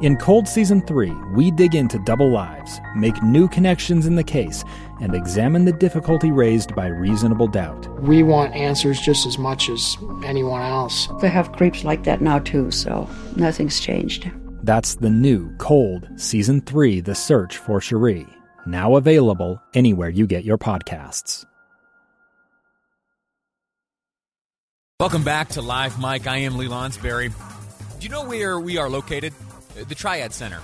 In Cold Season 3, we dig into double lives, make new connections in the case, and examine the difficulty raised by reasonable doubt. We want answers just as much as anyone else. They have creeps like that now, too, so nothing's changed. That's the new Cold Season 3 The Search for Sheree, now available anywhere you get your podcasts. Welcome back to Live Mike. I am Lee Lonsberry. Do you know where we are located? The Triad Center,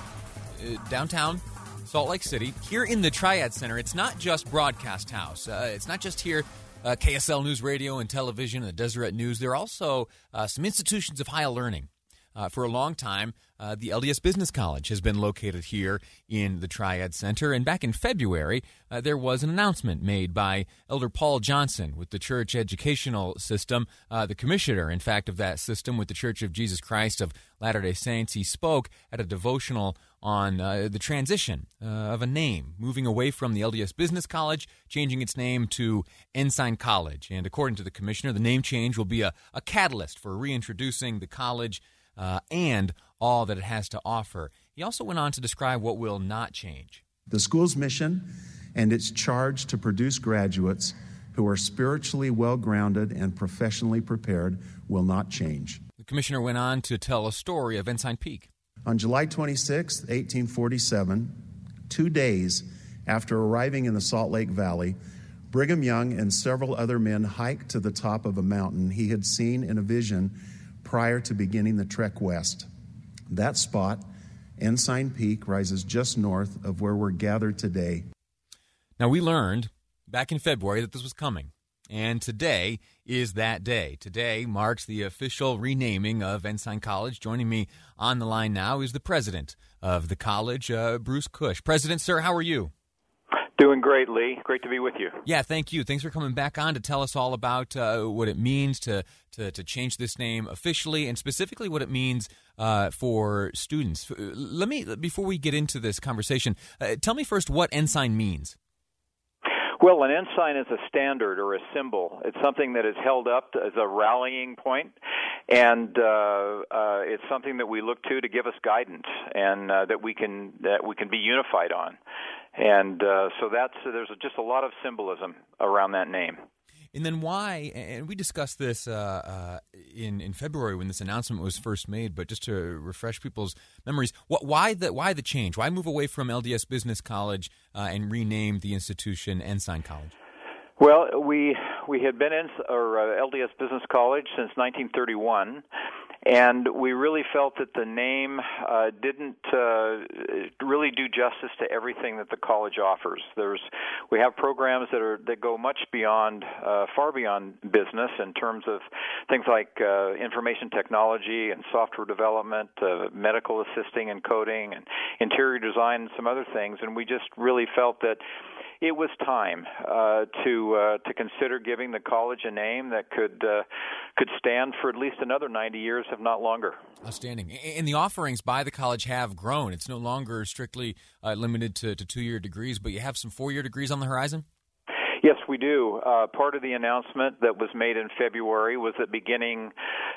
uh, downtown Salt Lake City. Here in the Triad Center, it's not just Broadcast House. Uh, it's not just here, uh, KSL News Radio and Television and the Deseret News. There are also uh, some institutions of higher learning. Uh, for a long time, uh, the LDS Business College has been located here in the Triad Center. And back in February, uh, there was an announcement made by Elder Paul Johnson with the church educational system, uh, the commissioner, in fact, of that system with the Church of Jesus Christ of Latter day Saints. He spoke at a devotional on uh, the transition uh, of a name, moving away from the LDS Business College, changing its name to Ensign College. And according to the commissioner, the name change will be a, a catalyst for reintroducing the college uh, and all that it has to offer. He also went on to describe what will not change. The school's mission and its charge to produce graduates who are spiritually well grounded and professionally prepared will not change. The commissioner went on to tell a story of Ensign Peak. On July 26, 1847, two days after arriving in the Salt Lake Valley, Brigham Young and several other men hiked to the top of a mountain he had seen in a vision prior to beginning the trek west. That spot, Ensign Peak, rises just north of where we're gathered today. Now, we learned back in February that this was coming. And today is that day. Today marks the official renaming of Ensign College. Joining me on the line now is the president of the college, uh, Bruce Kusch. President, sir, how are you? Great, Lee. Great to be with you. Yeah, thank you. Thanks for coming back on to tell us all about uh, what it means to, to, to change this name officially, and specifically what it means uh, for students. Let me before we get into this conversation, uh, tell me first what ensign means. Well, an ensign is a standard or a symbol. It's something that is held up as a rallying point, and uh, uh, it's something that we look to to give us guidance and uh, that we can that we can be unified on. And uh, so that's there's just a lot of symbolism around that name. And then why? And we discussed this uh, uh, in in February when this announcement was first made. But just to refresh people's memories, what, why the why the change? Why move away from LDS Business College uh, and rename the institution Ensign College? Well, we we had been in or uh, LDS Business College since 1931, and we really felt that the name uh, didn't uh, really do justice to everything that the college offers. There's we have programs that are that go much beyond, uh, far beyond business in terms of things like uh, information technology and software development, uh, medical assisting and coding, and interior design, and some other things. And we just really felt that it was time uh, to uh, to consider giving the college a name that could uh, could stand for at least another 90 years, if not longer. Outstanding. And the offerings by the college have grown. It's no longer strictly uh, limited to, to two year degrees, but you have some four year degrees on the horizon. Yes, we do. Uh, part of the announcement that was made in February was that beginning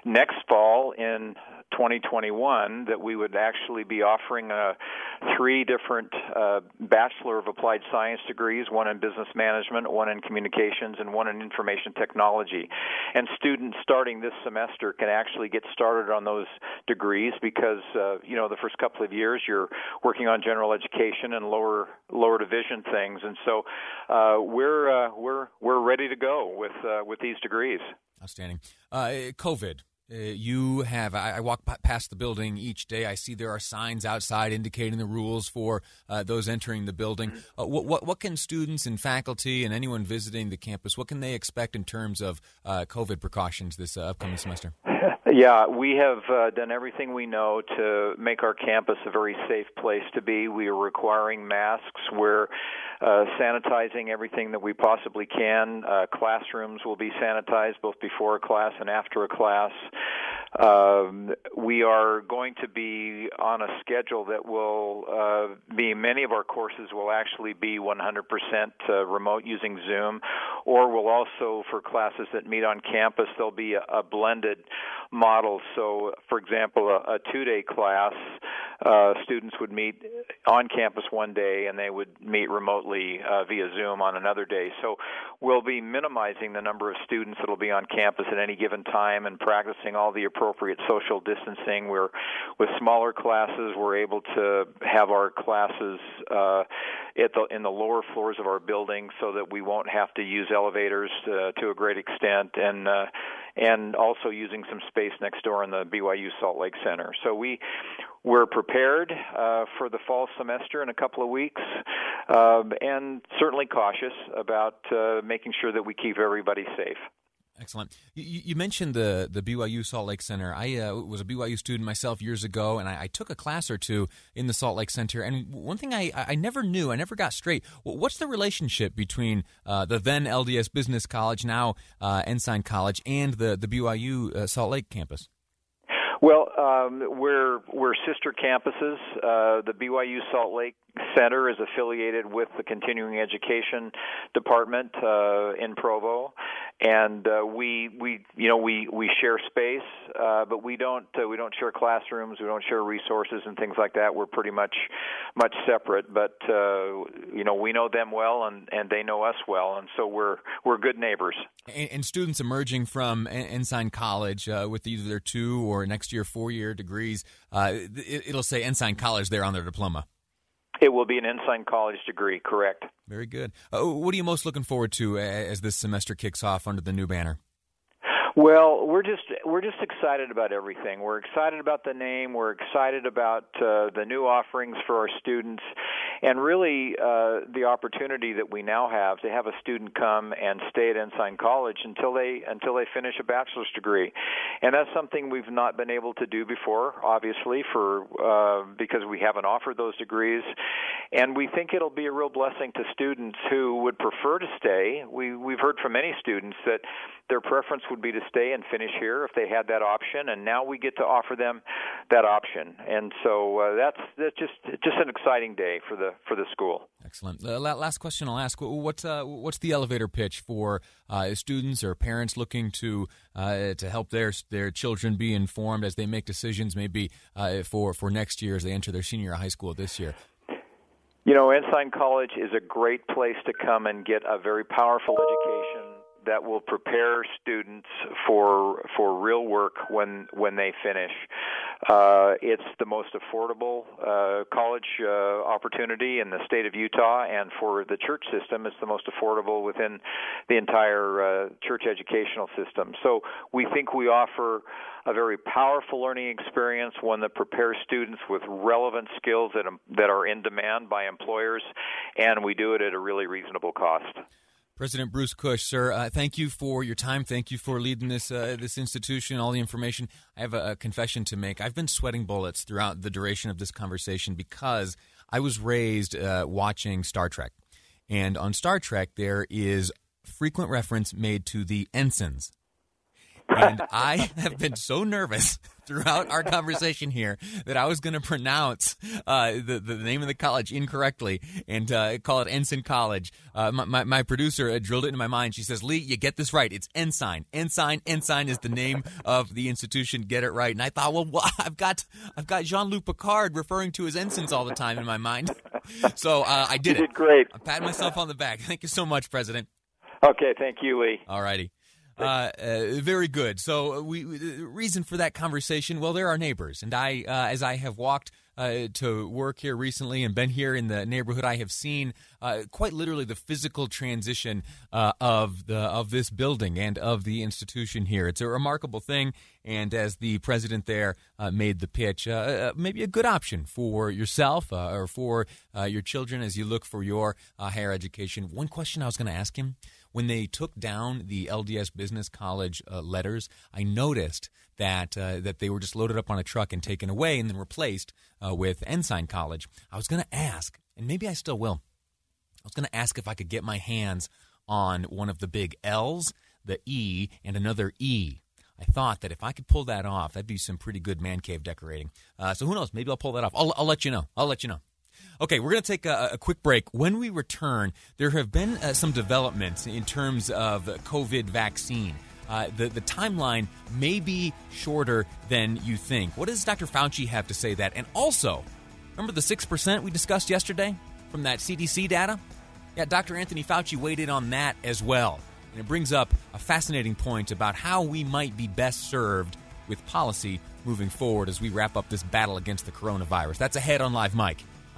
next fall in 2021 that we would actually be offering uh, three different uh, Bachelor of Applied Science degrees one in business management, one in communications, and one in information technology. And students starting this semester can actually get started on those degrees because, uh, you know, the first couple of years you're working on general education and lower lower division things. And so uh, we're, uh, we're, we're ready to go with, uh, with these degrees. Outstanding. COVID uh, you have, I, I, walk past the building each day. I see there are signs outside indicating the rules for uh, those entering the building. Uh, what, what, what, can students and faculty and anyone visiting the campus, what can they expect in terms of uh, COVID precautions this uh, upcoming semester? Yeah, we have uh, done everything we know to make our campus a very safe place to be. We are requiring masks. We're uh, sanitizing everything that we possibly can. Uh, classrooms will be sanitized both before a class and after a class. Um, we are going to be on a schedule that will uh, be many of our courses will actually be 100% uh, remote using Zoom, or will also for classes that meet on campus there'll be a, a blended model. So, for example, a, a two-day class, uh, students would meet on campus one day and they would meet remotely uh, via Zoom on another day. So, we'll be minimizing the number of students that will be on campus at any given time and practicing all the appropriate social distancing. We're with smaller classes, we're able to have our classes uh, at the in the lower floors of our building so that we won't have to use elevators to, to a great extent and uh, and also using some space next door in the BYU Salt Lake Center. So we we're prepared uh, for the fall semester in a couple of weeks, um, and certainly cautious about uh, making sure that we keep everybody safe. Excellent. You, you, mentioned the the BYU Salt Lake Center. I uh, was a BYU student myself years ago, and I, I, took a class or two in the Salt Lake Center. And one thing I, I never knew, I never got straight. What's the relationship between uh, the then LDS Business College, now uh, Ensign College, and the the BYU uh, Salt Lake campus? Well, um, we're we're sister campuses. Uh, the BYU Salt Lake Center is affiliated with the Continuing Education Department uh, in Provo, and uh, we we you know we we share space, uh, but we don't uh, we don't share classrooms, we don't share resources and things like that. We're pretty much much separate, but uh, you know we know them well, and and they know us well, and so we're we're good neighbors. And, and students emerging from Ensign College uh, with either their two or next year four year degrees, uh, it, it'll say Ensign College there on their diploma. It will be an Ensign College degree, correct. Very good. Uh, what are you most looking forward to as this semester kicks off under the new banner? Well, we're just we're just excited about everything. We're excited about the name. We're excited about uh, the new offerings for our students, and really uh, the opportunity that we now have to have a student come and stay at Ensign College until they until they finish a bachelor's degree, and that's something we've not been able to do before. Obviously, for uh, because we haven't offered those degrees, and we think it'll be a real blessing to students who would prefer to stay. We we've heard from many students that their preference would be to stay and finish here if they had that option, and now we get to offer them that option. And so uh, that's that's just just an exciting day for the for the school. Excellent. Uh, last question I'll ask: What's uh, what's the elevator pitch for uh, students or parents looking to uh, to help their their children be informed as they make decisions, maybe uh, for for next year as they enter their senior high school this year? You know, Ensign College is a great place to come and get a very powerful education that will prepare students for for real work when when they finish. Uh, it's the most affordable uh, college uh, opportunity in the state of Utah, and for the church system, it's the most affordable within the entire uh, church educational system. So we think we offer a very powerful learning experience, one that prepares students with relevant skills that that are in demand by employers, and we do it at a really reasonable cost. President Bruce Kusch, sir, uh, thank you for your time. Thank you for leading this uh, this institution, all the information. I have a, a, confession to make. I've been sweating bullets throughout the duration of this conversation because I was raised uh, watching Star Trek, and on Star Trek there is frequent reference made to the ensigns and I have been so nervous throughout our conversation here that I was going to pronounce uh, the, the name of the college incorrectly and uh, call it Ensign College. Uh, my, my, my, producer uh, drilled it into my mind. She says, Lee, you get this right. It's Ensign. Ensign. Ensign is the name of the institution. Get it right. And I thought, well, I've got I've got Jean Luc Picard referring to his ensigns all the time in my mind. So uh, I did you it. Did great. I'm patting myself on the back. Thank you so much, President. Okay, thank you, Lee. All righty. Uh, uh, very good. So uh, we, the reason for that conversation, well, they're our neighbors, and I, uh, as I have walked uh, to work here recently and been here in the neighborhood, I have seen uh, quite literally the physical transition of the of this building and of the institution here. It's a remarkable thing, and as the president there made the pitch, maybe a good option for yourself or for your children as you look for your higher education. One question I was going to ask him when they took down the LDS Business College uh, letters, I noticed that uh, that they were just loaded up on a truck and taken away and then replaced uh, with Ensign College. I was going to ask, and maybe I still will. I was going to ask if I could get my hands on one of the big L's, the E, and another E. I thought that if I could pull that off, that'd be some pretty good man cave decorating. Uh, so who knows? Maybe I'll pull that off. I'll, I'll let you know. I'll let you know. Okay, we're going to take a, a, quick break. When we return, there have been uh, some developments in terms of COVID vaccine. Uh, the, the timeline may be shorter than you think. What does Dr. Fauci have to say that? And also, remember the 6% we discussed yesterday from that CDC data? Yeah, Dr. Anthony Fauci weighed in on that as well. And it brings up a fascinating point about how we might be best served with policy moving forward as we wrap up this battle against the coronavirus. That's ahead on Live Mike.